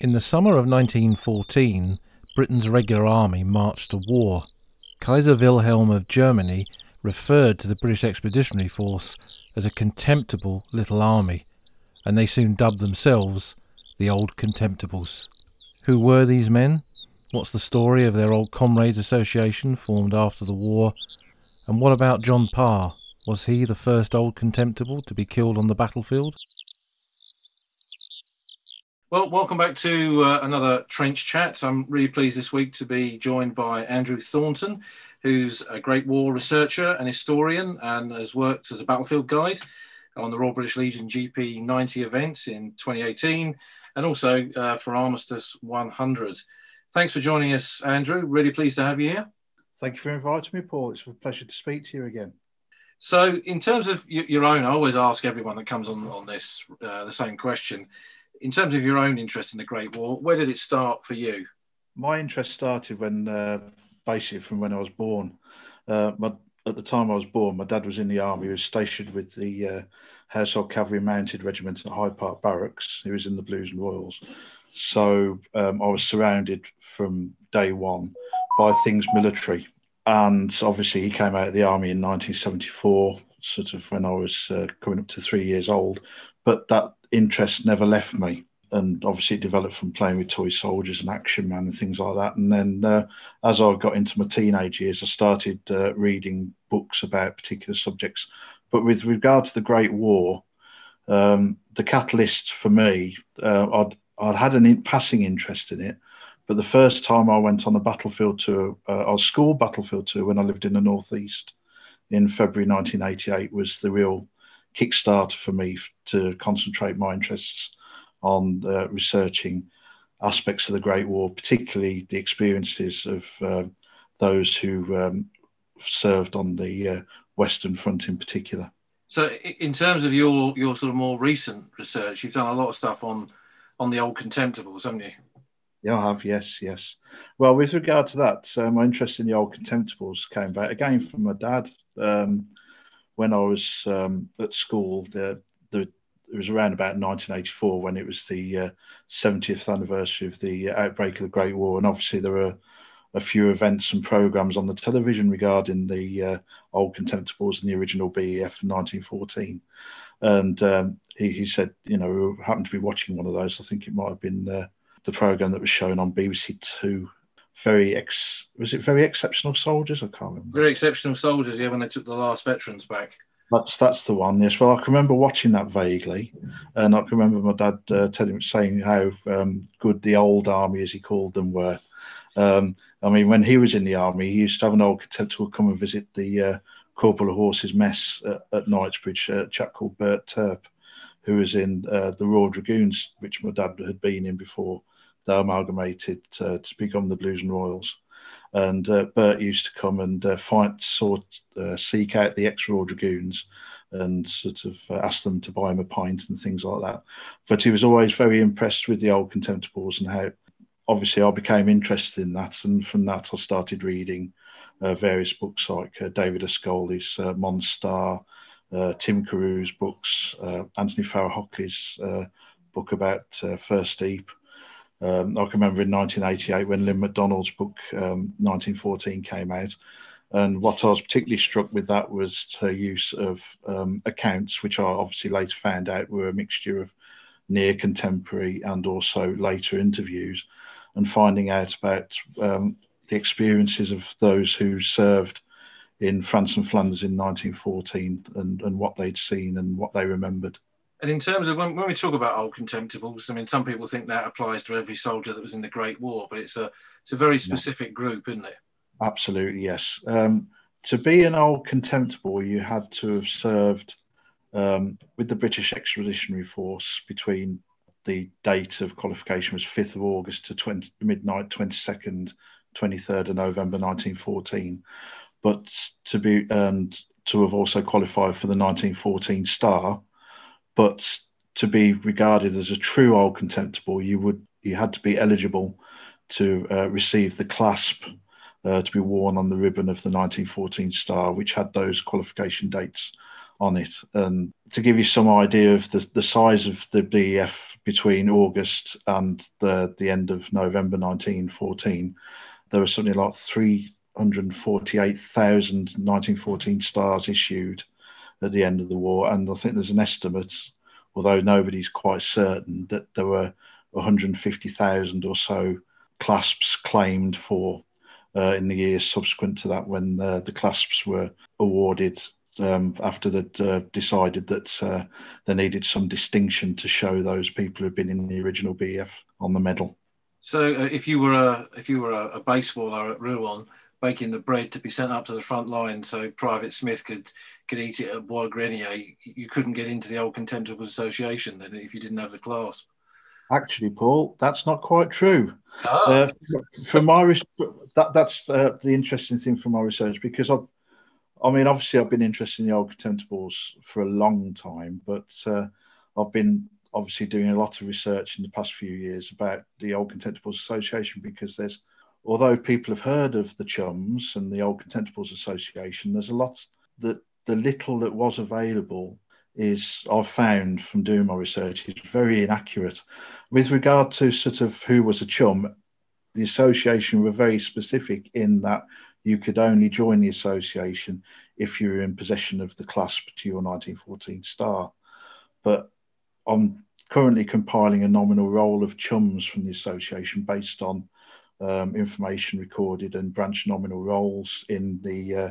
In the summer of 1914, Britain's regular army marched to war. Kaiser Wilhelm of Germany referred to the British Expeditionary Force as a contemptible little army, and they soon dubbed themselves the Old Contemptibles. Who were these men? What's the story of their old comrades association formed after the war? And what about John Parr? Was he the first old contemptible to be killed on the battlefield? Well, welcome back to uh, another Trench Chat. I'm really pleased this week to be joined by Andrew Thornton, who's a Great War researcher and historian and has worked as a battlefield guide on the Royal British Legion GP 90 events in 2018 and also uh, for Armistice 100. Thanks for joining us, Andrew. Really pleased to have you here. Thank you for inviting me, Paul. It's a pleasure to speak to you again. So, in terms of your own, I always ask everyone that comes on on this uh, the same question in terms of your own interest in the Great War, where did it start for you? My interest started when, uh, basically, from when I was born. Uh, my, at the time I was born, my dad was in the army. He was stationed with the uh, Household Cavalry Mounted Regiment at Hyde Park Barracks. He was in the Blues and Royals. So um, I was surrounded from day one by things military. And obviously, he came out of the army in 1974, sort of when I was uh, coming up to three years old. But that interest never left me. And obviously, it developed from playing with toy soldiers and Action Man and things like that. And then, uh, as I got into my teenage years, I started uh, reading books about particular subjects. But with regard to the Great War, um, the catalyst for me, uh, I'd, I'd had an in, passing interest in it. But the first time I went on a battlefield tour, uh, a school battlefield tour when I lived in the Northeast in February 1988, was the real kickstarter for me to concentrate my interests on uh, researching aspects of the Great War, particularly the experiences of uh, those who um, served on the uh, Western Front in particular. So, in terms of your your sort of more recent research, you've done a lot of stuff on on the old contemptibles, haven't you? Yeah, I have. Yes, yes. Well, with regard to that, uh, my interest in the old contemptibles came back again from my dad. Um, when I was um, at school, the, the, it was around about 1984 when it was the uh, 70th anniversary of the outbreak of the Great War, and obviously there were a few events and programs on the television regarding the uh, old contemptibles and the original BEF in 1914. And um, he, he, said, you know, we happened to be watching one of those. I think it might have been uh, the program that was shown on BBC Two very ex was it very exceptional soldiers? I can't remember. Very exceptional soldiers, yeah, when they took the last veterans back. That's that's the one. Yes. Well, I can remember watching that vaguely, and I can remember my dad uh, telling saying how um, good the old army, as he called them, were. Um, I mean, when he was in the army, he used to have an old contemptible come and visit the uh, Corporal of Horses mess at, at Knightsbridge, a chap called Bert Turp, who was in uh, the Royal Dragoons, which my dad had been in before they amalgamated uh, to become the Blues and Royals. And uh, Bert used to come and uh, fight, sort, uh, seek out the ex-Royal Dragoons and sort of uh, ask them to buy him a pint and things like that. But he was always very impressed with the old contemptibles and how, obviously, I became interested in that. And from that, I started reading uh, various books like David Ascoli's uh, Mons Star, Tim Carew's books, Anthony Farrar-Hockley's book about First Ypres, um, I can remember in 1988 when Lyn Macdonald's book um, 1914 came out. And what I was particularly struck with that was her use of um, accounts, which I obviously later found out were a mixture of near contemporary and also later interviews, and finding out about um, the experiences of those who served in France and Flanders in 1914 and, and what they'd seen and what they remembered. And in terms of when, when, we talk about old contemptibles, I mean, some people think that applies to every soldier that was in the Great War, but it's a it's a very specific yeah. group, isn't it? Absolutely, yes. Um, to be an old contemptible, you had to have served um, with the British Expeditionary Force between the date of qualification was 5th of August to 20, midnight 22nd, 23rd of November 1914. But to be and to have also qualified for the 1914 Star, but to be regarded as a true old contemptible, you would you had to be eligible to uh, receive the clasp uh, to be worn on the ribbon of the 1914 star, which had those qualification dates on it. And to give you some idea of the, the size of the BEF between August and the, the end of November 1914, there was something like 348,000 1914 stars issued at the end of the war. And I think there's an estimate, although nobody's quite certain, that there were 150,000 or so clasps claimed for uh, in the years subsequent to that when uh, the clasps were awarded um, after they'd uh, decided that uh, they needed some distinction to show those people who'd been in the original BF on the medal. So, uh, if you were a if you were a, a baseballer at Rouen, baking the bread to be sent up to the front line so Private Smith could could eat it at Bois Grenier, you couldn't get into the old Contemptibles Association then if you didn't have the clasp. Actually, Paul, that's not quite true. Oh. Uh, for my that that's uh, the interesting thing from my research because I, I mean, obviously I've been interested in the old contemptibles for a long time, but uh, I've been obviously doing a lot of research in the past few years about the old contemptibles association because there's although people have heard of the chums and the old contemptibles association there's a lot that the little that was available is I've found from doing my research is very inaccurate. With regard to sort of who was a chum, the association were very specific in that you could only join the association if you were in possession of the clasp to your 1914 star. But I'm currently compiling a nominal roll of chums from the association based on um, information recorded and branch nominal rolls in the uh,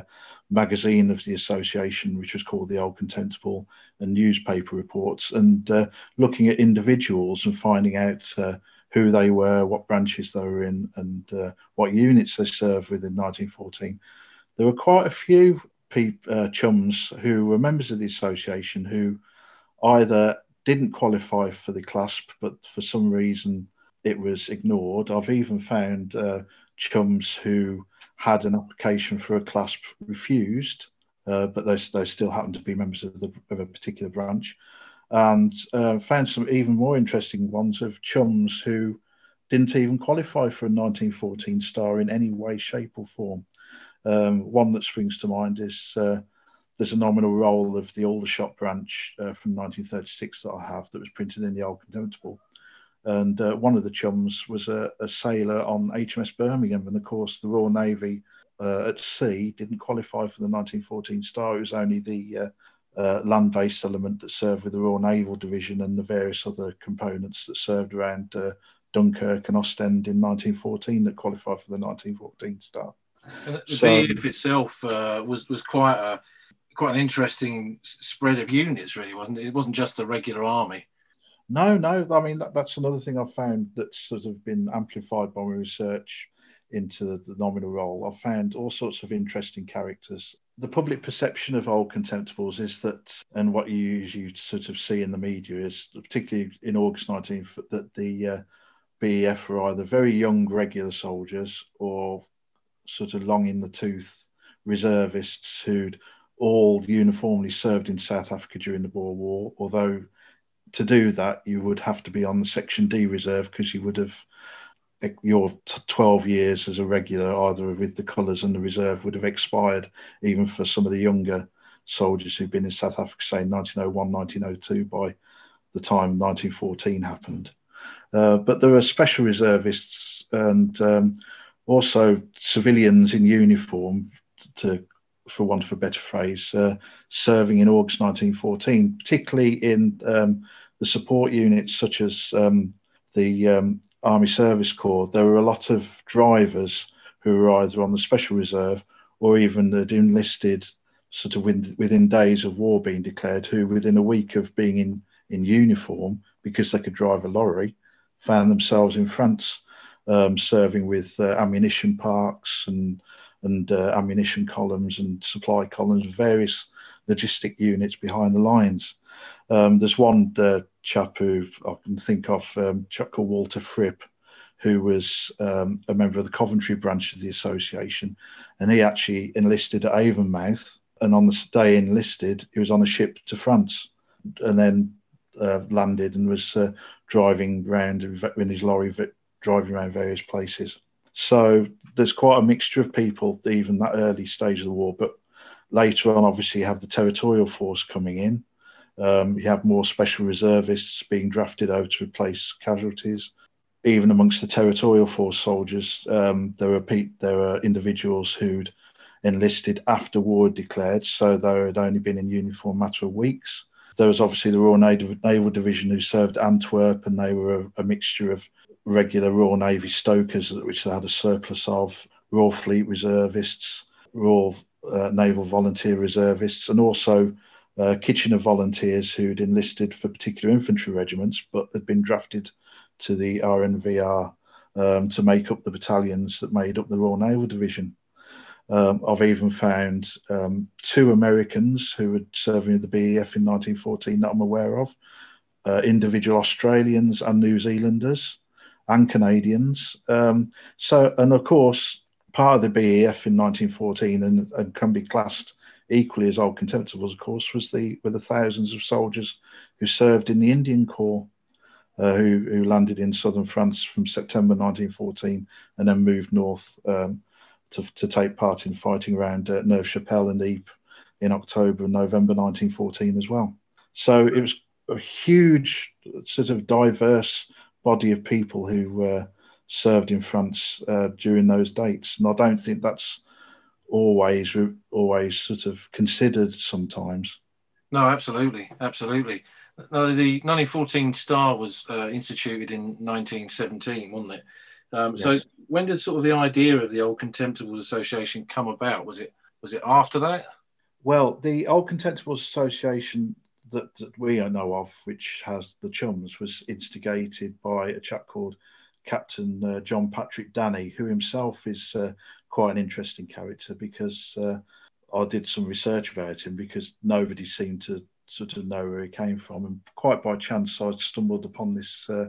magazine of the association, which was called the Old Contemptible, and newspaper reports, and uh, looking at individuals and finding out uh, who they were, what branches they were in, and uh, what units they served with in 1914. There were quite a few uh, chums who were members of the association who either didn't qualify for the clasp, but for some reason it was ignored. I've even found uh, chums who had an application for a clasp refused, uh, but they, they still happen to be members of, the, of a particular branch. And uh, found some even more interesting ones of chums who didn't even qualify for a 1914 star in any way, shape, or form. Um, one that springs to mind is uh, there's a nominal roll of the Aldershot branch uh, from 1936 that I have that was printed in the Old Contemptible and uh, one of the chums was a, a, sailor on HMS Birmingham, and of course the Royal Navy uh, at sea didn't qualify for the 1914 Star. It was only the uh, uh, land-based element that served with the Royal Naval Division and the various other components that served around uh, Dunkirk and Ostend in 1914 that qualified for the 1914 Star. And the so, BF itself uh, was was quite a quite an interesting spread of units, really, wasn't it? It wasn't just the regular army. No, no. I mean, that, that's another thing I've found that's sort of been amplified by my research into the, the nominal role. I've found all sorts of interesting characters. The public perception of old contemptibles is that, and what you usually sort of see in the media is, particularly in August 19th, that the uh, BEF were either very young regular soldiers or sort of long in the tooth reservists who'd all uniformly served in South Africa during the Boer War, although to do that, you would have to be on the Section D reserve because you would have your 12 years as a regular, either with the colours and the reserve, would have expired even for some of the younger soldiers who've been in South Africa, say 1901, 1902, by the time 1914 happened. Uh, but there are special reservists and um, also civilians in uniform, to, for want of a better phrase, uh, serving in August 1914, particularly in um, the support units such as um, the um, Army Service Corps, there were a lot of drivers who were either on the Special Reserve or even had enlisted sort of within, within days of war being declared, who within a week of being in, in uniform, because they could drive a lorry, found themselves in France um, serving with uh, ammunition parks and and uh, ammunition columns and supply columns, various logistic units behind the lines. Um, there's one uh, chap who I can think of, um, chap called Walter Fripp, who was um, a member of the Coventry branch of the association, and he actually enlisted at Avonmouth. And on the day enlisted, he was on a ship to France, and then uh, landed and was uh, driving around in his lorry, driving around various places. So there's quite a mixture of people, even that early stage of the war. But Later on, obviously, you have the territorial force coming in. Um, you have more special reservists being drafted over to replace casualties. Even amongst the territorial force soldiers, um, there are pe- there are individuals who'd enlisted after war declared, so they had only been in uniform a matter of weeks. There was obviously the Royal Naval, Division who served Antwerp, and they were a, a mixture of regular Royal Navy stokers, which they had a surplus of, Royal Fleet reservists, Royal uh, Naval Volunteer reservists, and also uh, Kitchener volunteers who'd enlisted for particular infantry regiments but had been drafted to the RNVR um, to make up the battalions that made up the Royal Naval Division. Um, I've even found um, two Americans who were serving in the BEF in 1914 that I'm aware of, uh, individual Australians and New Zealanders and Canadians. Um, so, and of course, part of the BEF in 1914 and, and can be classed equally as old contemptibles, of course, was the were the thousands of soldiers who served in the Indian Corps, uh, who who landed in southern France from September 1914 and then moved north um, to, to take part in fighting around uh, Neuve Chapelle and Ypres in October and November 1914 as well. So it was a huge, sort of diverse body of people who uh, served in France uh, during those dates, and I don't think that's always always sort of considered sometimes. No, absolutely, absolutely. No, the 1914 Star was uh, instituted in 1917, wasn't it? Um, yes. So when did sort of the idea of the Old Contemptibles Association come about? Was it was it after that? Well, the Old Contemptibles Association that, that we know of, which has the Chums, was instigated by a chap called Captain uh, John Patrick Danny, who himself is uh, quite an interesting character because uh, I did some research about him because nobody seemed to sort of know where he came from, and quite by chance I stumbled upon this uh,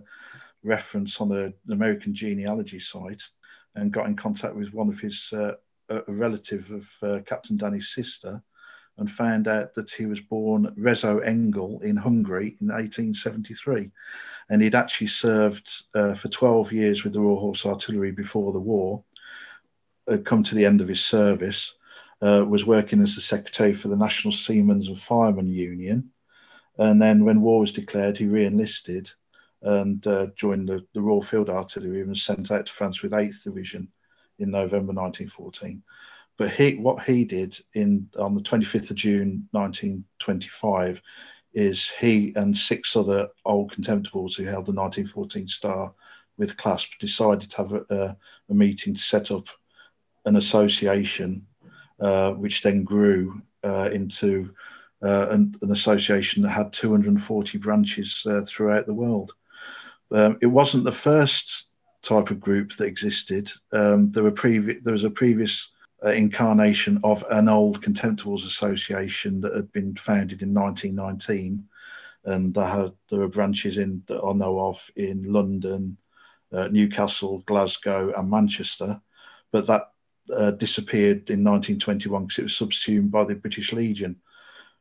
reference on a, an American genealogy site and got in contact with one of his uh, a relative of uh, Captain Danny's sister and found out that he was born Rezo Engel in Hungary in 1873. And he'd actually served uh, for 12 years with the Royal Horse Artillery before the war, had come to the end of his service, uh, was working as the secretary for the National Seamen's and Firemen Union. And then when war was declared, he re enlisted and uh, joined the, the, Royal Field Artillery and was sent out to France with 8th Division in November 1914. But he, what he did in on the 25th of June 1925 is he and six other old contemptibles who held the 1914 Star with clasp decided to have a, a meeting to set up an association, uh, which then grew uh, into uh, an, an, association that had 240 branches uh, throughout the world. Um, it wasn't the first type of group that existed. Um, there were previ- there was a previous uh, incarnation of an old Contemptibles Association that had been founded in 1919, and there, had, there were branches in that I know of in London, uh, Newcastle, Glasgow, and Manchester, but that uh, disappeared in 1921 because it was subsumed by the British Legion.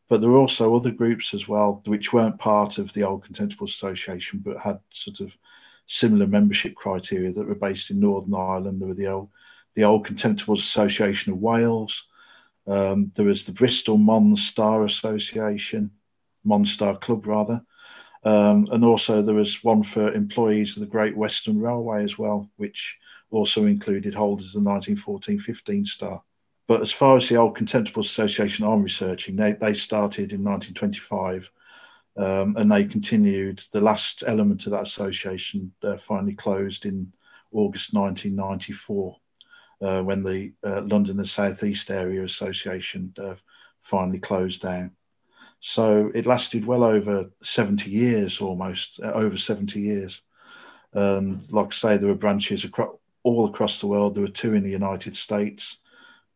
But there were also other groups as well, which weren't part of the old Contemptibles Association, but had sort of similar membership criteria that were based in Northern Ireland. There were the old the old Contemptibles Association of Wales. Um, there was the Bristol Mons Star Association, Mons Star Club rather, um, and also there was one for employees of the Great Western Railway as well, which also included holders of the 1914-15 Star. But as far as the old Contemptibles Association I'm researching, they, they started in 1925 um, and they continued. The last element of that association uh, finally closed in August 1994 uh, when the uh, London and South East Area Association uh, finally closed down. So it lasted well over 70 years, almost uh, over 70 years. And like I say, there were branches all across the world. There were two in the United States,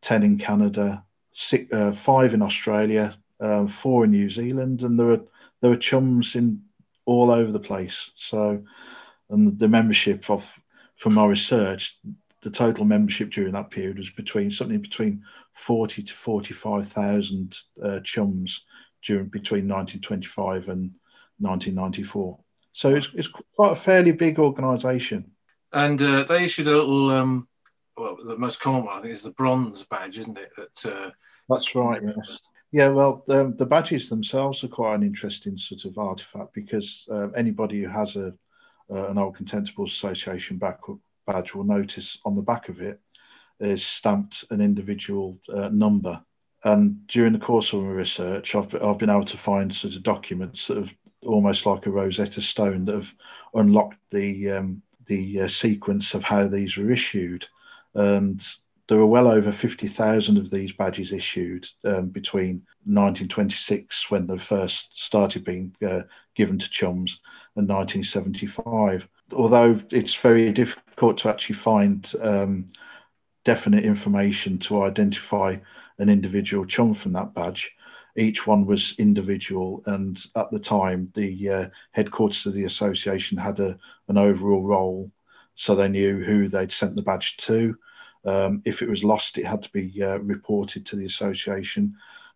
10 in Canada, six, uh, five in Australia, uh, four in New Zealand, and there were there were chums in all over the place. So, and the membership of from my research, the total membership during that period was between something between 40 to 45,000 uh, chums during between 1925 and 1994. So it's, it's quite a fairly big organisation. And uh, they issued a little, um, well, the most common one I think is the bronze badge, isn't it? That uh, That's right. Yes. Yeah, well, um, the badges themselves are quite an interesting sort of artifact because uh, anybody who has a uh, an old Contemptibles Association back, badge will notice on the back of it is stamped an individual uh, number. And during the course of my research, I've, I've been able to find sort of documents that have almost like a Rosetta Stone that have unlocked the um, the uh, sequence of how these were issued. And there were well over 50,000 of these badges issued um, between 1926, when they first started being uh, given to chums, and 1975. Although it's very difficult to actually find um, definite information to identify an individual chum from that badge, each one was individual. And at the time, the uh, headquarters of the association had a, an overall role, so they knew who they'd sent the badge to um, if it was lost, it had to be uh, reported to the association.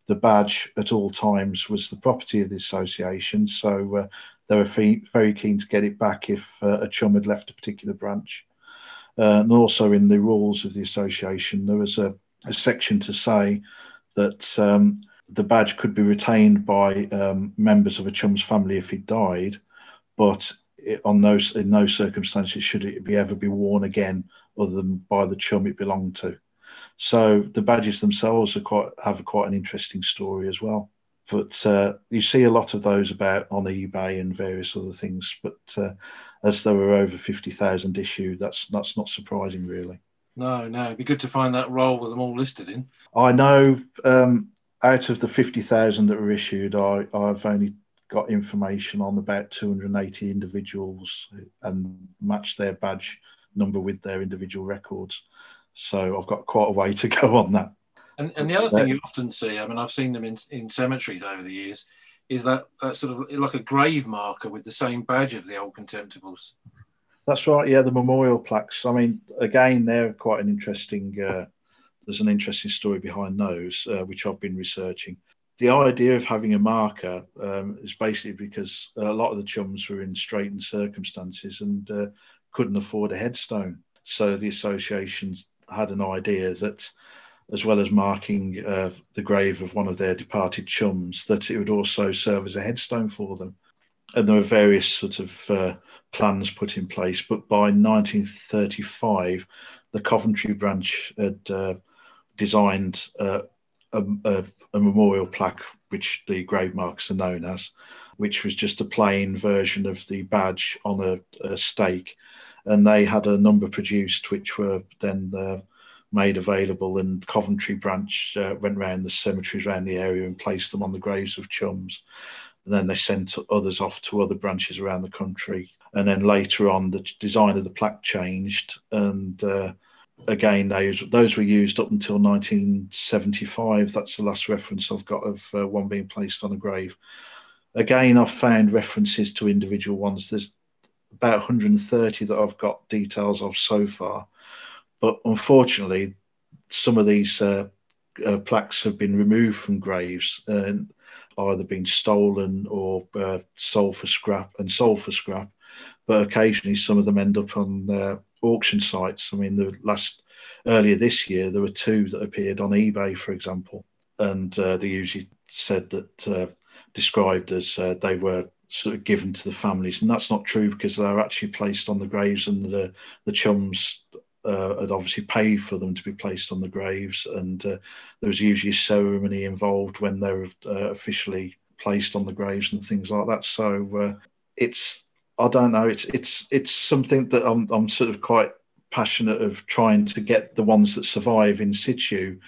The badge at all times was the property of the association, so uh, they were fee- very keen to get it back if uh, a chum had left a particular branch. Uh, and also in the rules of the association, there was a, a section to say that um, the badge could be retained by um, members of a chum's family if he died, but it, on in no circumstances should it be ever be worn again other than by the chum it belonged to. So the badges themselves are quite have quite an interesting story as well. But uh, you see a lot of those about on eBay and various other things. But uh, as there were over fifty thousand issued, that's that's not surprising really. No, no, it'd be good to find that roll with them all listed in. I know um, out of the fifty thousand that were issued, I I've only got information on about 280 individuals and matched their badge number with their individual records. So I've got quite a way to go on that. And, and the other thing you often see, I mean, I've seen them in, in cemeteries over the years, is that, that sort of like a grave marker with the same badge of the old contemptibles. That's right. Yeah, the memorial plaques. I mean, again, they're quite an interesting. Uh, there's an interesting story behind those, uh, which I've been researching. The idea of having a marker um, is basically because a lot of the chums were in straitened circumstances, and uh, couldn't afford a headstone. So the associations had an idea that, as well as marking uh, the grave of one of their departed chums, that it would also serve as a headstone for them. And there were various sort of uh, plans put in place. But by 1935, the Coventry branch had uh, designed uh, a, a, a memorial plaque, which the grave marks are known as, which was just a plain version of the badge on a, a stake. And they had a number produced, which were then uh, made available. And Coventry branch uh, went around the cemeteries around the area and placed them on the graves of chums. And then they sent others off to other branches around the country. And then later on, the design of the plaque changed. And uh, again, those those were used up until 1975. That's the last reference I've got of uh, one being placed on a grave. Again, I've found references to individual ones. There's about 130 that I've got details of so far, but unfortunately, some of these uh, uh, plaques have been removed from graves and either been stolen or uh, sold for scrap and sold for scrap. But occasionally, some of them end up on uh, auction sites. I mean, the last earlier this year, there were two that appeared on eBay, for example, and uh, they usually said that uh, described as uh, they were sort of given to the families, and that's not true because they're actually placed on the graves, and the the chums uh, had obviously paid for them to be placed on the graves, and uh, there was usually a ceremony involved when they were uh, officially placed on the graves and things like that. So uh, it's I don't know, it's it's it's something that I'm I'm sort of quite passionate of trying to get the ones that survive in situ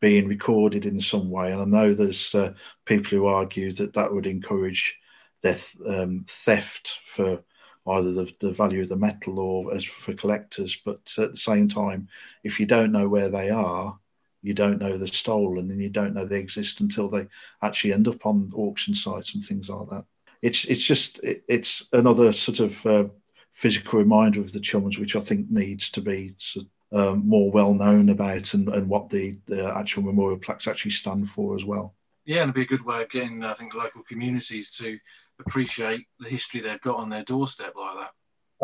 being recorded in some way. And I know there's uh, people who argue that that would encourage their um, theft for either the, the value of the metal or as for collectors. But at the same time, if you don't know where they are, you don't know they're stolen and you don't know they exist until they actually end up on auction sites and things like that. It's it's just it, it's another sort of uh, physical reminder of the chums, which I think needs to be sort of um, more well known about and, and what the, the actual memorial plaques actually stand for as well. Yeah, and it'd be a good way of getting, I think, local communities to appreciate the history they've got on their doorstep like that.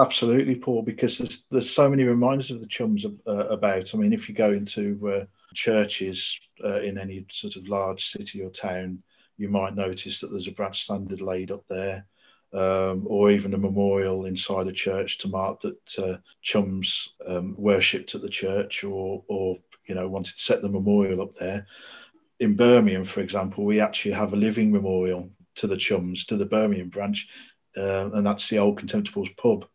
Absolutely, Paul, because there's there's so many reminders of the chums uh, about. I mean, if you go into uh, churches uh, in any sort of large city or town, you might notice that there's a brass standard laid up there. Um, or even a memorial inside a church to mark that uh, chums um, worshipped at the church or, or you know wanted to set the memorial up there. In Birmingham, for example, we actually have a living memorial to the chums, to the Birmingham branch, uh, and that's the old Contemptibles pub,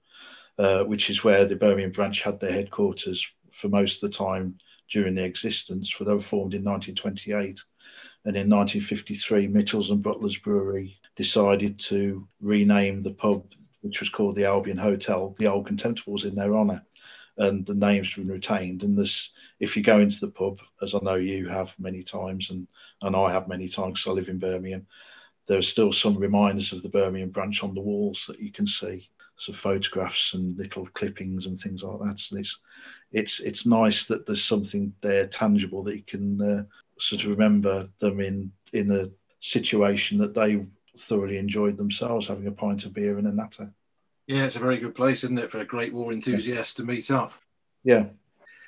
uh, which is where the Birmingham branch had their headquarters for most of the time during their existence, for they were formed in 1928. And in 1953, Mitchells and Butlers Brewery decided to rename the pub, which was called the Albion Hotel, the Old Contemptibles in their honour. And the name's been retained. And this, if you go into the pub, as I know you have many times, and, and I have many times because I live in Birmingham, there are still some reminders of the Birmingham branch on the walls that you can see. So photographs and little clippings and things like that. And it's it's it's nice that there's something there tangible that you can uh, sort of remember them in in a situation that they thoroughly enjoyed themselves, having a pint of beer and a natter. Yeah, it's a very good place, isn't it, for a great war enthusiast to meet up? Yeah.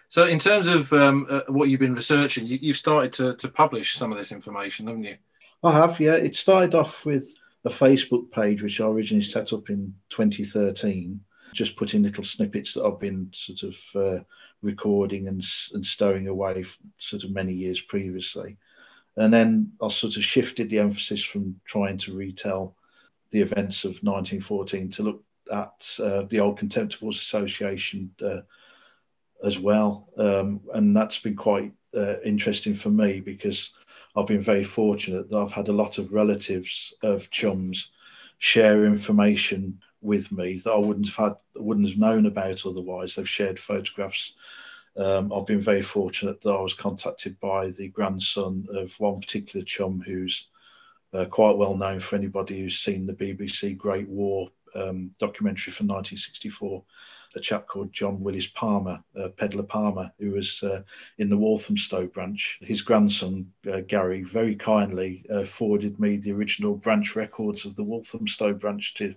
So, in terms of um, uh, what you've been researching, you, have started to, to publish some of this information, haven't you? I have, yeah. It started off with a Facebook page, which I originally set up in 2013, just putting little snippets that I've been sort of uh, recording and, and stowing away sort of many years previously. And then I sort of shifted the emphasis from trying to retell the events of 1914 to look at uh, the old Contemptibles Association uh, as well. Um, and that's been quite uh, interesting for me because I've been very fortunate that I've had a lot of relatives of chums share information with me that I wouldn't have had, wouldn't have known about otherwise. They've shared photographs. Um, I've been very fortunate that I was contacted by the grandson of one particular chum who's uh, quite well known for anybody who's seen the BBC Great War um, documentary from 1964 a chap called John Willis Palmer, uh, Palmer, who was uh, in the Walthamstow branch. His grandson, uh, Gary, very kindly uh, forwarded me the original branch records of the Walthamstow branch to,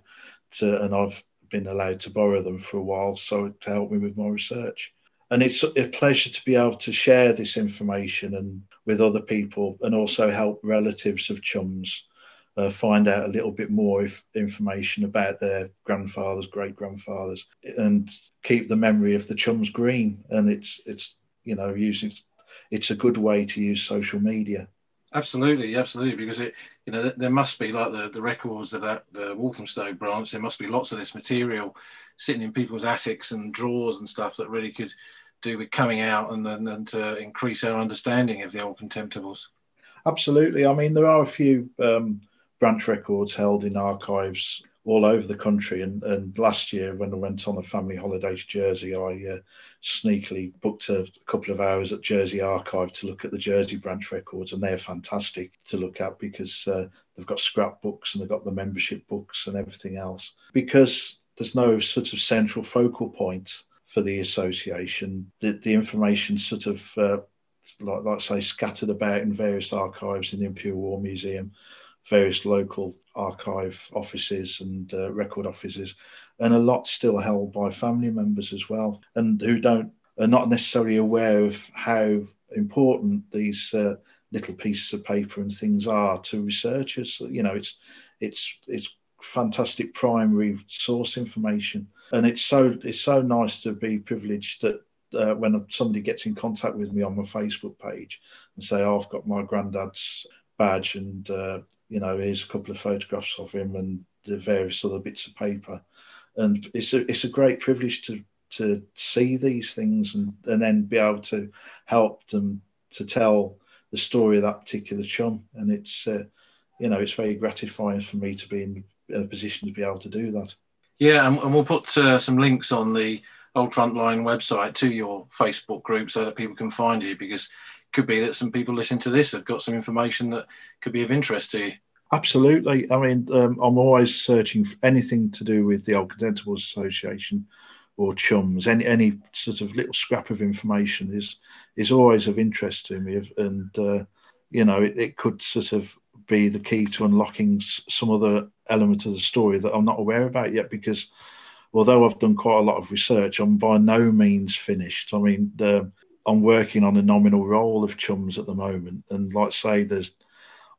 to, and I've been allowed to borrow them for a while so to help me with my research. And it's a pleasure to be able to share this information and with other people and also help relatives of chums uh, find out a little bit more if, information about their grandfathers, great grandfathers, and keep the memory of the chums green. And it's it's you know using it's a good way to use social media. Absolutely, absolutely, because it you know there must be like the the records of that the Walthamstow branch. There must be lots of this material sitting in people's attics and drawers and stuff that really could do with coming out and and, and to increase our understanding of the old contemptibles. Absolutely. I mean, there are a few um, branch records held in archives all over the country. And, and last year, when I went on a family holiday to Jersey, I uh, sneakily booked a, couple of hours at Jersey Archive to look at the Jersey branch records, and they're fantastic to look at because uh, they've got scrapbooks and they've got the membership books and everything else. Because there's no sort of central focal point for the association, the, the information sort of uh, like, like say scattered about in various archives in the Imperial War Museum various local archive offices and uh, record offices, and a lot still held by family members as well, and who don't are not necessarily aware of how important these uh, little pieces of paper and things are to researchers. You know, it's it's it's fantastic primary source information, and it's so it's so nice to be privileged that uh, when somebody gets in contact with me on my Facebook page and say, oh, I've got my granddad's badge and uh, you know, here's a couple of photographs of him and the various other bits of paper. And it's a it's a great privilege to to see these things and, and then be able to help them to tell the story of that particular chum. And it's uh, you know it's very gratifying for me to be in a position to be able to do that. Yeah, and, and we'll put uh, some links on the Old Frontline website to your Facebook group so that people can find you because could be that some people listening to this have got some information that could be of interest to you. Absolutely. I mean, um, I'm always searching for anything to do with the Old Contemptibles Association or chums. Any any sort of little scrap of information is is always of interest to me, and uh, you know, it, it, could sort of be the key to unlocking some other element of the story that I'm not aware about yet. Because although I've done quite a lot of research, I'm by no means finished. I mean, the I'm working on a nominal roll of chums at the moment, and like say, there's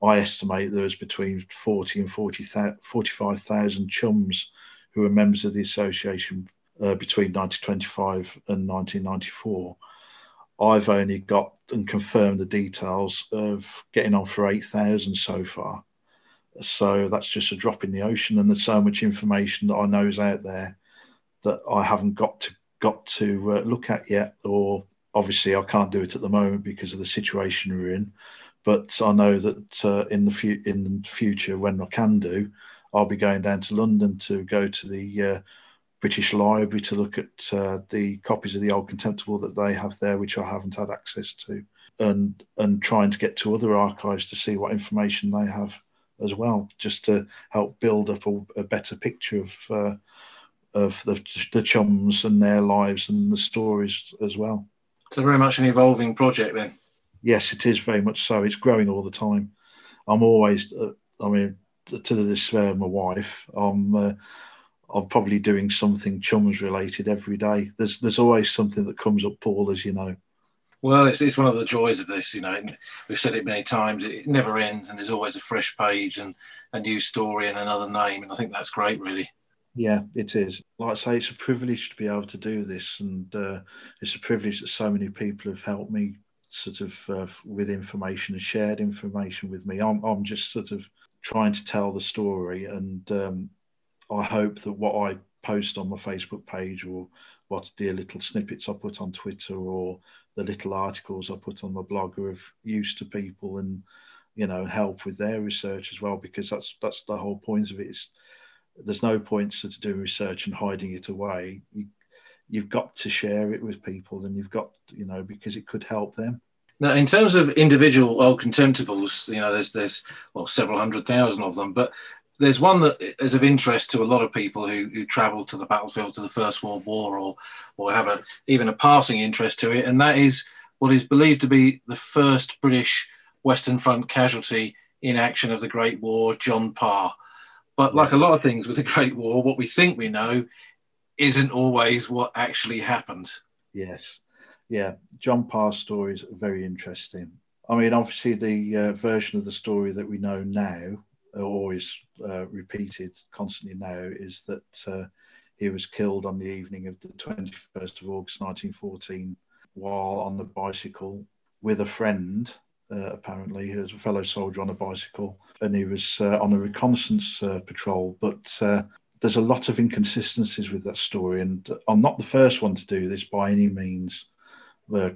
I estimate there's between 40 and 40, 45,000 chums who are members of the association uh, between 1925 and 1994. I've only got and confirmed the details of getting on for 8,000 so far. So that's just a drop in the ocean, and there's so much information that I know is out there that I haven't got to got to uh, look at yet. Or obviously, I can't do it at the moment because of the situation we're in. But I know that uh, in the fu- in the future, when I can do, I'll be going down to London to go to the uh, British Library to look at uh, the copies of the Old Contemptible that they have there, which I haven't had access to, and and trying to get to other archives to see what information they have as well, just to help build up a, a better picture of uh, of the, the chums and their lives and the stories as well. So very much an evolving project then. Yes, it is very much so. It's growing all the time. I'm always, uh, I mean, to the despair of my wife, I'm uh, I'm probably doing something chums related every day. There's there's always something that comes up, Paul, as you know. Well, it's, it's one of the joys of this, you know. We've said it many times. It never ends, and there's always a fresh page and a new story and another name, and I think that's great, really. Yeah, it is. Like I say, it's a privilege to be able to do this, and uh, it's a privilege that so many people have helped me, sort of, uh, with information and shared information with me. I'm I'm just sort of trying to tell the story, and um, I hope that what I post on my Facebook page or what the little snippets I put on Twitter or the little articles I put on my blog are of use to people and you know help with their research as well because that's that's the whole point of it is there's no point to doing research and hiding it away you, you've got to share it with people and you've got you know because it could help them now in terms of individual old contemptibles you know there's there's well several hundred thousand of them but there's one that is of interest to a lot of people who, who travel to the battlefield to the First World War or or have a even a passing interest to it, and that is what is believed to be the first British Western Front casualty in action of the Great War, John Parr. But like a lot of things with the Great War, what we think we know isn't always what actually happened. Yes, yeah, John Parr's story is very interesting. I mean, obviously, the uh, version of the story that we know now always uh, repeated constantly now is that uh, he was killed on the evening of the 21st of August 1914 while on the bicycle with a friend, uh, apparently, who was a fellow soldier on a bicycle, and he was uh, on a reconnaissance uh, patrol. But uh, there's a lot of inconsistencies with that story, and I'm not the first one to do this by any means.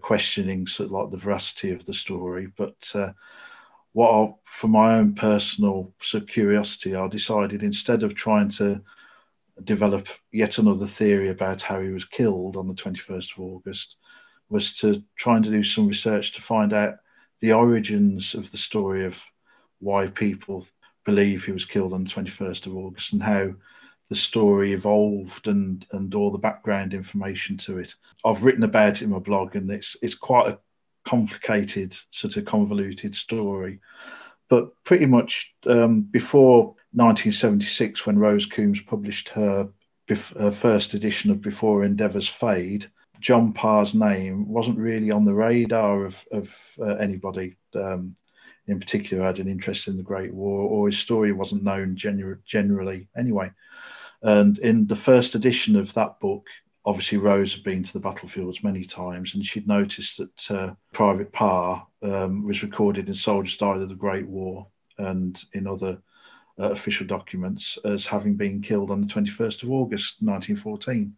questioning sort of like the veracity of the story, but what I, for my own personal sort of curiosity, I decided instead of trying to develop yet another theory about how he was killed on the 21st of August, was to try and do some research to find out the origins of the story of why people believe he was killed on the 21st of August and how the story evolved and and all the background information to it. I've written about it in my blog and it's it's quite a complicated, sort of convoluted story. But pretty much um, before 1976, when Rose Coombs published her, her first edition of Before Endeavours Fade, John Parr's name wasn't really on the radar of, of uh, anybody um, in particular had an interest in the Great War, or his story wasn't known generally anyway. And in the first edition of that book, obviously Rose had been to the battlefields many times, and she'd noticed that uh, Private Parr um, was recorded in Soldiers Died of the Great War and in other uh, official documents as having been killed on the 21st of August 1914.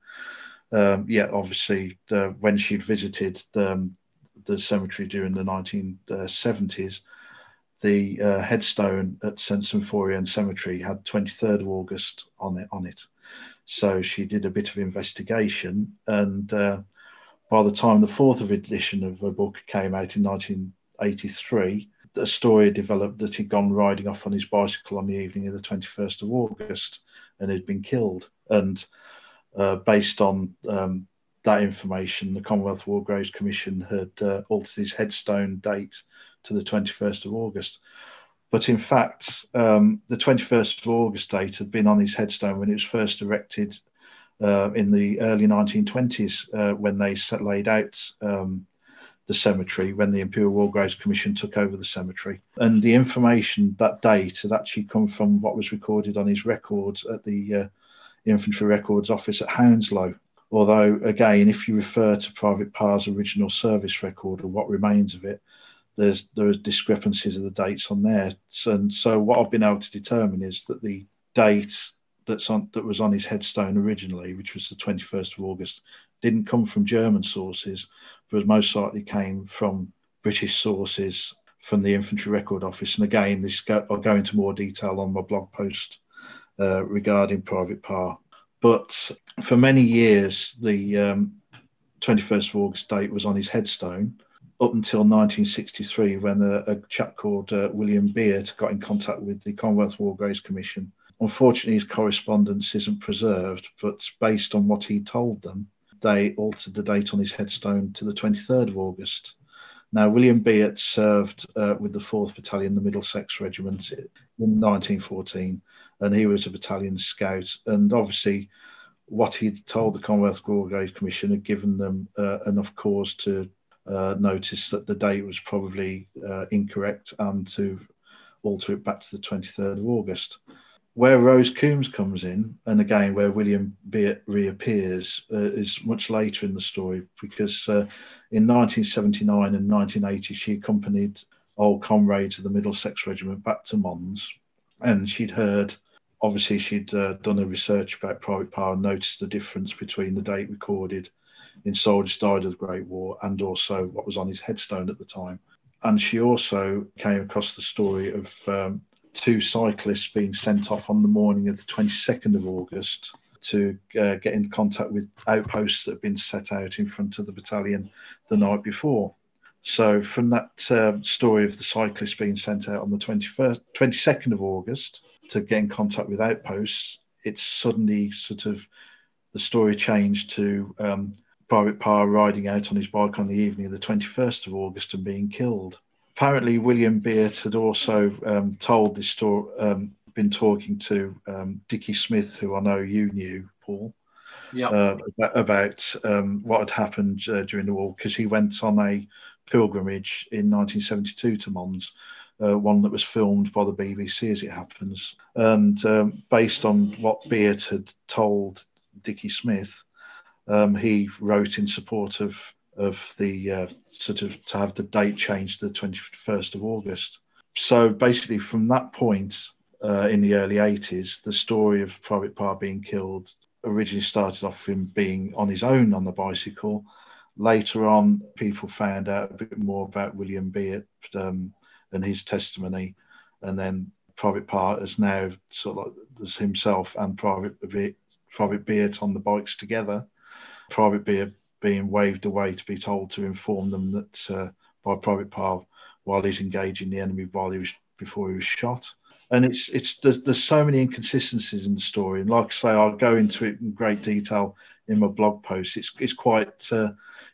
Um, yeah, obviously, uh, when she'd visited the, um, the cemetery during the 1970s, the uh, headstone at St Symphorien Cemetery had 23rd of August on it. On it. So she did a bit of investigation, and uh, by the time the fourth edition of her book came out in 1983, the story developed that he'd gone riding off on his bicycle on the evening of the 21st of August and had been killed. And uh, based on um, that information, the Commonwealth War Graves Commission had uh, altered his headstone date to the 21st of August. But in fact, um, the 21st of August date had been on his headstone when it was first erected uh, in the early 1920s uh, when they set, laid out um, the cemetery when the Imperial War Graves Commission took over the cemetery. And the information that date had actually come from what was recorded on his records at the uh, Infantry Records Office at Hounslow. Although, again, if you refer to Private Parr's original service record or what remains of it, there's there is discrepancies of the dates on there. And so what I've been able to determine is that the date that's on that was on his headstone originally, which was the 21st of August, didn't come from German sources, but most likely came from British sources from the Infantry Record Office. And again, this go, I'll go into more detail on my blog post uh, regarding Private Parr. But for many years, the um, 21st of August date was on his headstone up until 1963 when a, a chap called uh, William Beart got in contact with the Commonwealth War Graves Commission. Unfortunately, his correspondence isn't preserved, but based on what he told them, they altered the date on his headstone to the 23rd of August. Now, William Beart served uh, with the 4th Battalion, the Middlesex Regiment, in 1914, and he was a battalion scout. And obviously, what he'd told the Commonwealth War Graves Commission had given them uh, enough cause to uh, notice that the date was probably uh, incorrect and to alter it back to the 23rd of August. Where Rose Coombs comes in, and again where William Beart reappears, uh, is much later in the story because uh, in 1979 and 1980 she accompanied old comrades of the Middlesex Regiment back to Mons, and she'd heard. Obviously, she'd uh, done her research about Private Parr and noticed the difference between the date recorded in Soldiers Died of the Great War and also what was on his headstone at the time. And she also came across the story of um, two cyclists being sent off on the morning of the 22nd of August to uh, get in contact with outposts that had been set out in front of the battalion the night before. So, from that uh, story of the cyclists being sent out on the 21st, 22nd of August to get in contact with outposts, it's suddenly sort of the story changed to um, Private Parr riding out on his bike on the evening of the 21st of August and being killed. Apparently, William Beart had also um, told this story, um, been talking to um, Dickie Smith, who I know you knew, Paul, yep. uh, about, about um, what had happened uh, during the war, because he went on a pilgrimage in 1972 to Mons. Uh, one that was filmed by the BBC as it happens. And um, based on what Beart had told Dickie Smith, um, he wrote in support of of the uh, sort of to have the date changed to the 21st of August. So basically, from that point uh, in the early 80s, the story of Private Parr being killed originally started off him being on his own on the bicycle. Later on, people found out a bit more about William Beart um, and his testimony, and then Private Parr is now sort of like himself and Private Private Beart on the bikes together Private Beart being waved away to be told to inform them that uh, by Private Parr while he's engaging the enemy while he was before he was shot. And it's it's there's, there's so many inconsistencies in the story, and like I say, I'll go into it in great detail in my blog post. It's it's quite uh,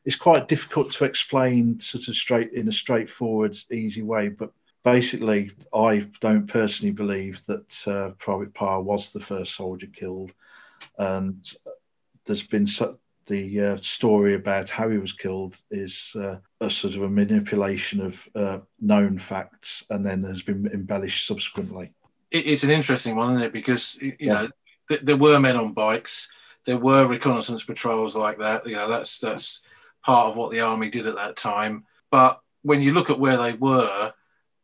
it's quite difficult to explain sort of straight in a straightforward, easy way. But basically, I don't personally believe that uh, Private Parr was the first soldier killed, and there's been so, the uh, story about how he was killed is uh, a sort of a manipulation of uh, known facts and then has been embellished subsequently. It's an interesting one, isn't it? Because you yeah. know th- there were men on bikes, there were reconnaissance patrols like that. You know that's that's part of what the army did at that time. But when you look at where they were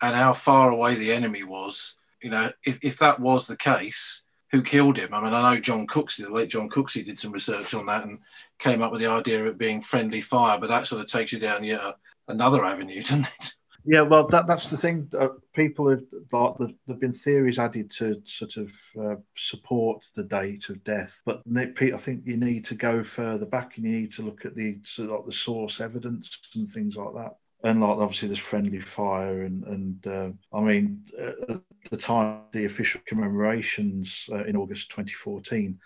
and how far away the enemy was, you know, if, if that was the case, who killed him. I mean, I know John Cooksey, the late John Cooksey, did some research on that and came up with the idea of it being friendly fire, but that sort of takes you down yet another avenue, doesn't it? Yeah, well, that, that's the thing. Uh, people have thought that there've been theories added to sort of uh, support the date of death, but Pete, I think you need to go further back and you need to look at the sort of like the source evidence and things like that and like obviously there's friendly fire and and uh, I mean at the time the official commemorations uh, in August 2014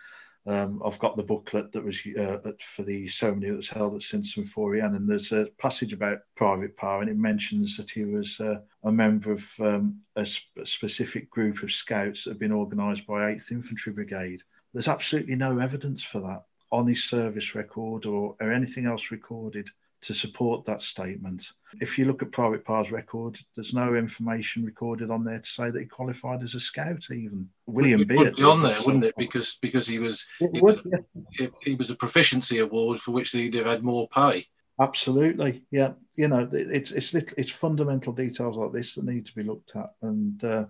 um, I've got the booklet that was uh, for the ceremony that was held at St Symphorien and there's a passage about Private Parr, and it mentions that he was uh, a member of um, a, sp- a specific group of scouts that had been organised by 8th Infantry Brigade. There's absolutely no evidence for that on his service record or, or anything else recorded to support that statement. If you look at Private Parr's record, there's no information recorded on there to say that he qualified as a scout. Even William it Beart would be on there, wouldn't it? Because because he was he was, yeah. he was a proficiency award for which he'd have had more pay. Absolutely, yeah. You know, it's it's it's fundamental details like this that need to be looked at, and uh,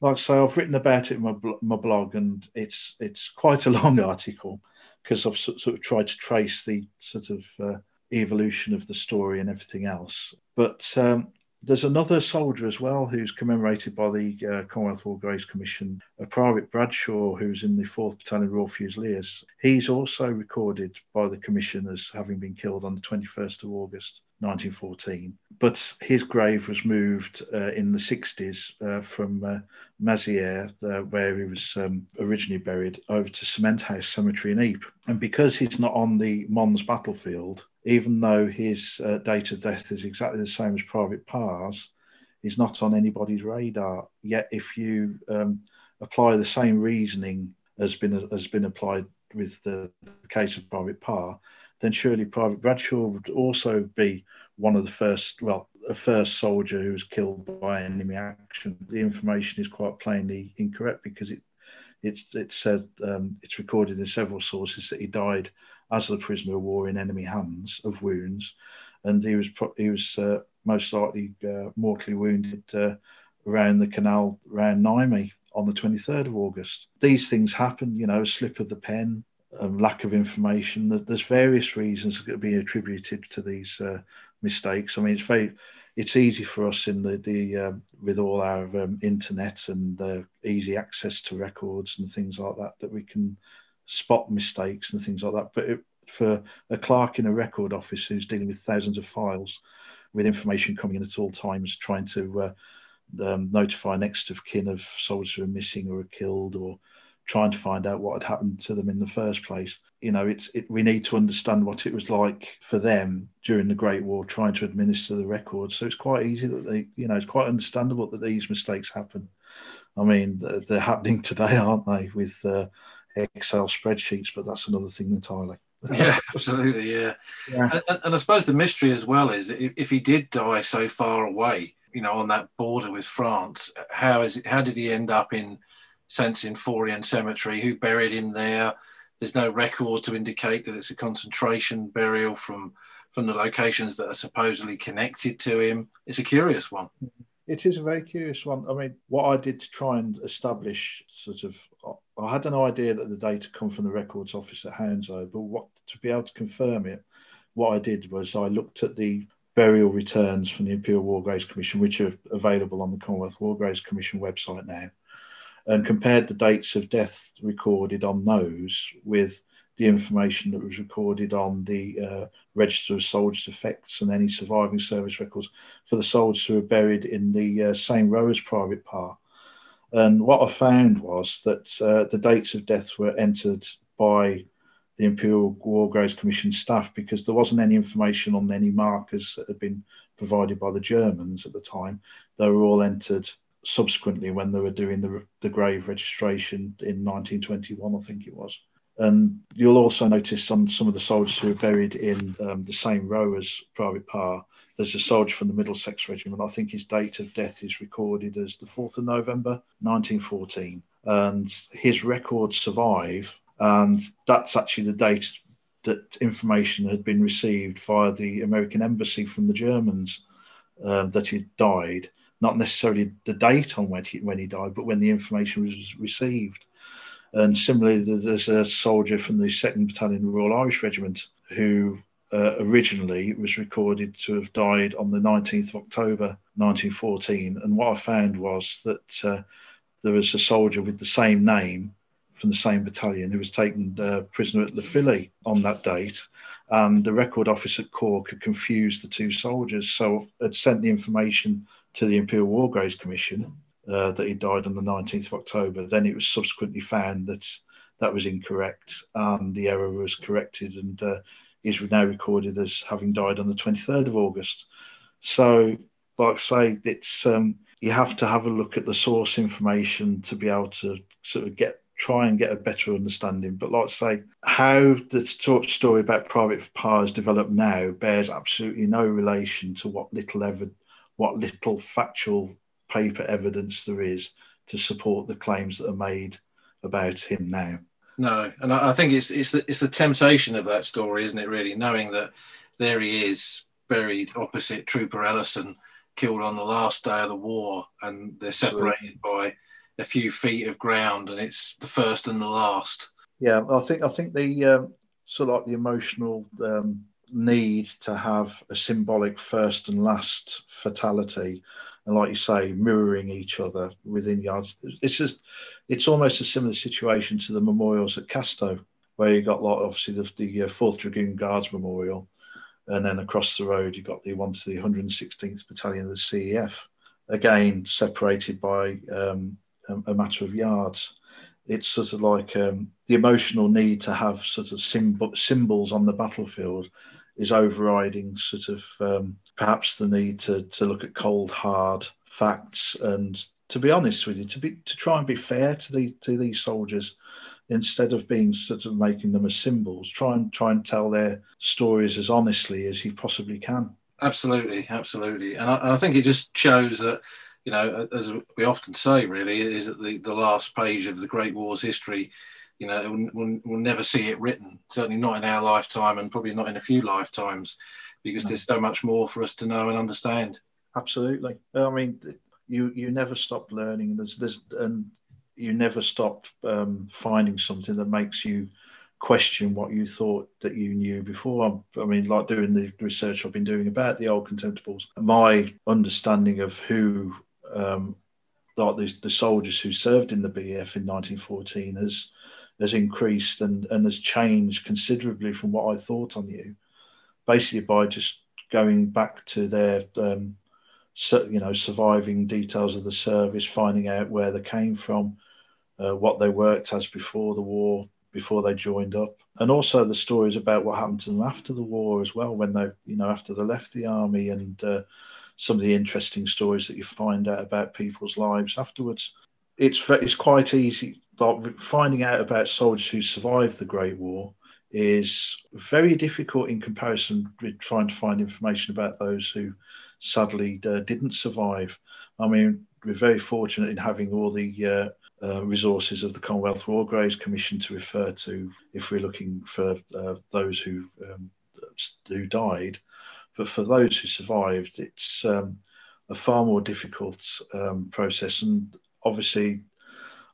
like I say, I've written about it in my, my blog, and it's it's quite a long article because I've sort of tried to trace the sort of uh, evolution of the story and everything else. But um, there's another soldier as well who's commemorated by the uh, Commonwealth War Graves Commission, a Private Bradshaw, who's in the 4th Battalion Royal Fusiliers. He's also recorded by the Commission as having been killed on the 21st of August 1914. But his grave was moved uh, in the 60s uh, from uh, Mazières, uh, where he was um, originally buried, over to Cement House Cemetery in Ypres. And because he's not on the Mons battlefield, even though his uh, date of death is exactly the same as Private Parr's, he's not on anybody's radar. Yet, if you um, apply the same reasoning as been has been applied with the, the case of Private Parr, then surely Private Bradshaw would also be one of the first, well, a first soldier who was killed by enemy action. The information is quite plainly incorrect because it it's it said um, it's recorded in several sources that he died as a prisoner of war in enemy hands of wounds, and he was he was uh, most likely uh, mortally wounded uh, around the canal around Nijmegen on the 23rd of August. These things happen, you know, a slip of the pen, um, lack of information. There's various reasons that be attributed to these uh, mistakes. I mean, it's very it's easy for us in the, the um, with all our um, internet and uh, easy access to records and things like that that we can spot mistakes and things like that. But it, for a clerk in a record office who's dealing with thousands of files with information coming in at all times, trying to uh, um, notify next of kin of soldiers who are missing or are killed or trying to find out what had happened to them in the first place. You know, it's it, we need to understand what it was like for them during the Great War, trying to administer the records. So it's quite easy that they, you know, it's quite understandable that these mistakes happen. I mean, they're happening today, aren't they, with uh, Excel spreadsheets? But that's another thing entirely. yeah, absolutely, yeah. yeah. And, and, I suppose the mystery as well is if, if he did die so far away, you know, on that border with France, how is it, how did he end up in Saint-Symphorien Cemetery. Who buried him there? There's no record to indicate that it's a concentration burial from from the locations that are supposedly connected to him. It's a curious one. Mm-hmm. It is a very curious one. I mean, what I did to try and establish sort of, I had an idea that the data come from the records office at Hounslow, but what to be able to confirm it, what I did was I looked at the burial returns from the Imperial War Graves Commission, which are available on the Commonwealth War Graves Commission website now and compared the dates of death recorded on those with the information that was recorded on the uh, register of soldiers' effects and any surviving service records for the soldiers who were buried in the uh, same row as Private Parr. And what I found was that uh, the dates of death were entered by the Imperial War Graves Commission staff because there wasn't any information on any markers that had been provided by the Germans at the time. They were all entered subsequently when they were doing the, the grave registration in 1921, I think it was. And you'll also notice on some of the soldiers who are buried in um, the same row as Private Parr, there's a soldier from the Middlesex Regiment. I think his date of death is recorded as the 4th of November, 1914. And his records survive. And that's actually the date that information had been received via the American embassy from the Germans uh, that he died not necessarily the date on when he, when he died, but when the information was received. And similarly, there's a soldier from the 2nd Battalion Royal Irish Regiment who uh, originally was recorded to have died on the 19th of October 1914. And what I found was that uh, there was a soldier with the same name from the same battalion who was taken uh, prisoner at Le Pilly on that date. And the record office at Cork had confused the two soldiers, so had sent the information to the Imperial War Graves Commission uh, that he died on the 19th of October. Then it was subsequently found that that was incorrect and the error was corrected and uh, is now recorded as having died on the 23rd of August. So, like I say, it's um, you have to have a look at the source information to be able to sort of get try and get a better understanding. But like I say, how the story about Private Parr has developed now bears absolutely no relation to what little ever, what little factual paper evidence there is to support the claims that are made about him now. No, and I think it's it's the, it's the temptation of that story, isn't it? Really, knowing that there he is buried opposite Trooper Ellison, killed on the last day of the war, and they're separated by a few feet of ground, and it's the first and the last. Yeah, I think I think the um, sort of like the emotional um, need to have a symbolic first and last fatality, and like you say, mirroring each other within yards. It's just it's almost a similar situation to the memorials at Casteau, where you got like obviously the, the uh, Fourth Dragoon Guards Memorial, and then across the road you got the one to the 116th Battalion of the CEF, again separated by um, a, matter of yards. It's sort of like um, the emotional need to have sort of symbol, symbols on the battlefield is overriding sort of um, perhaps the need to, to look at cold hard facts and to be honest with you to be to try and be fair to the to these soldiers instead of being sort of making them as symbols. Try and try and tell their stories as honestly as you possibly can. Absolutely absolutely. And I, and I think it just shows that you know, as we often say, really, is that the, the last page of the Great War's history, you know, we'll, we'll never see it written, certainly not in our lifetime and probably not in a few lifetimes, because there's so much more for us to know and understand. Absolutely. I mean, you you never stop learning. There's there's and you never stop um, finding something that makes you question what you thought that you knew before. I mean, like doing the research I've been doing about the old contemptibles, my understanding of who um, like the, the soldiers who served in the BEF in 1914 has has increased and, and has changed considerably from what I thought on you, basically by just going back to their um, you know surviving details of the service, finding out where they came from, uh, what they worked as before the war, before they joined up, and also the stories about what happened to them after the war as well, when they you know after they left the army and uh, some of the interesting stories that you find out about people's lives afterwards. It's it's quite easy. Like finding out about soldiers who survived the Great War is very difficult in comparison with trying to find information about those who sadly uh, didn't survive. I mean, we're very fortunate in having all the uh, uh, resources of the Commonwealth War Graves Commission to refer to if we're looking for uh, those who um, who died. But for those who survived, it's um, a far more difficult um, process. And obviously,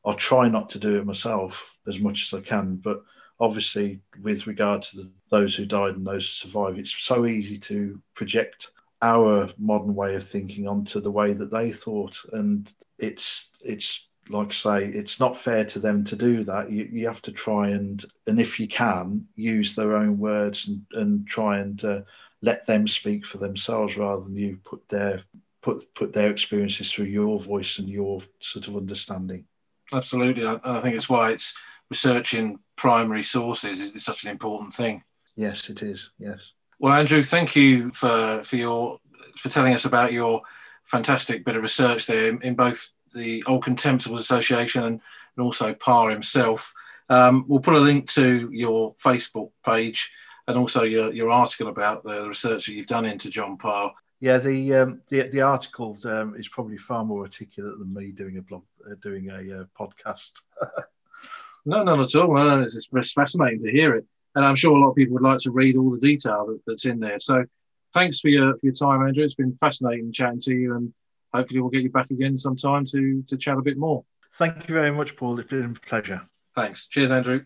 I'll try not to do it myself as much as I can. But obviously, with regard to the, those who died and those who survived, it's so easy to project our modern way of thinking onto the way that they thought. And it's it's like I say, it's not fair to them to do that. You, you have to try and, and if you can, use their own words and, and try and uh, let them speak for themselves rather than you put their put put their experiences through your voice and your sort of understanding. Absolutely, I, I think it's why it's researching primary sources is such an important thing. Yes, it is. Yes. Well, Andrew, thank you for for your for telling us about your fantastic bit of research there in, in both the Old Contemptibles Association and, and also Parr himself. Um, we'll put a link to your Facebook page and also your, your article about the research that you've done into John Parr. Yeah, the um, the, the article um, is probably far more articulate than me doing a blog, doing a uh, podcast. no, not at all. No, it's, it's fascinating to hear it, and I'm sure a lot of people would like to read all the detail that, that's in there. So, thanks for your for your time, Andrew. It's been fascinating chatting to you, and hopefully we'll get you back again sometime to to chat a bit more. Thank you very much, Paul. It's been a pleasure. Thanks. Cheers, Andrew.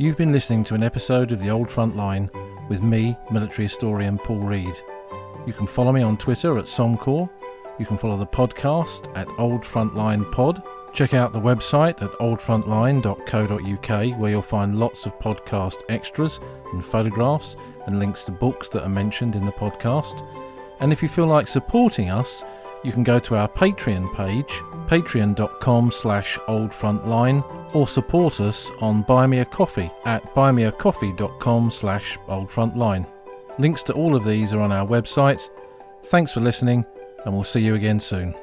You've been listening to an episode of The Old Front Line with me, military historian Paul Reed. You can follow me on Twitter at Sommecourt. You can follow the podcast at Old Frontline Pod. Check out the website at oldfrontline.co.uk where you'll find lots of podcast extras and photographs and links to books that are mentioned in the podcast. And if you feel like supporting us, you can go to our Patreon page, patreon.com slash oldfrontline, or support us on Buy Me a Coffee at buymeacoffee.com slash oldfrontline. Links to all of these are on our website. Thanks for listening, and we'll see you again soon.